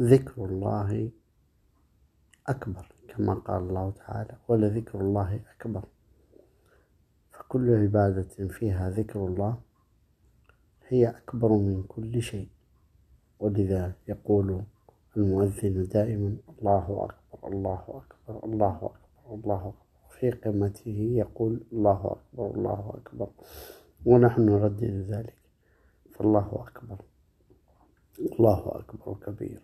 ذكر الله أكبر كما قال الله تعالى ولذكر الله أكبر. فكل عبادة فيها ذكر الله هي أكبر من كل شيء ولذا يقول المؤذن دائما الله أكبر الله أكبر الله أكبر الله أكبر. في قمته يقول الله أكبر الله أكبر. ونحن نردد ذلك فالله أكبر الله أكبر كبير.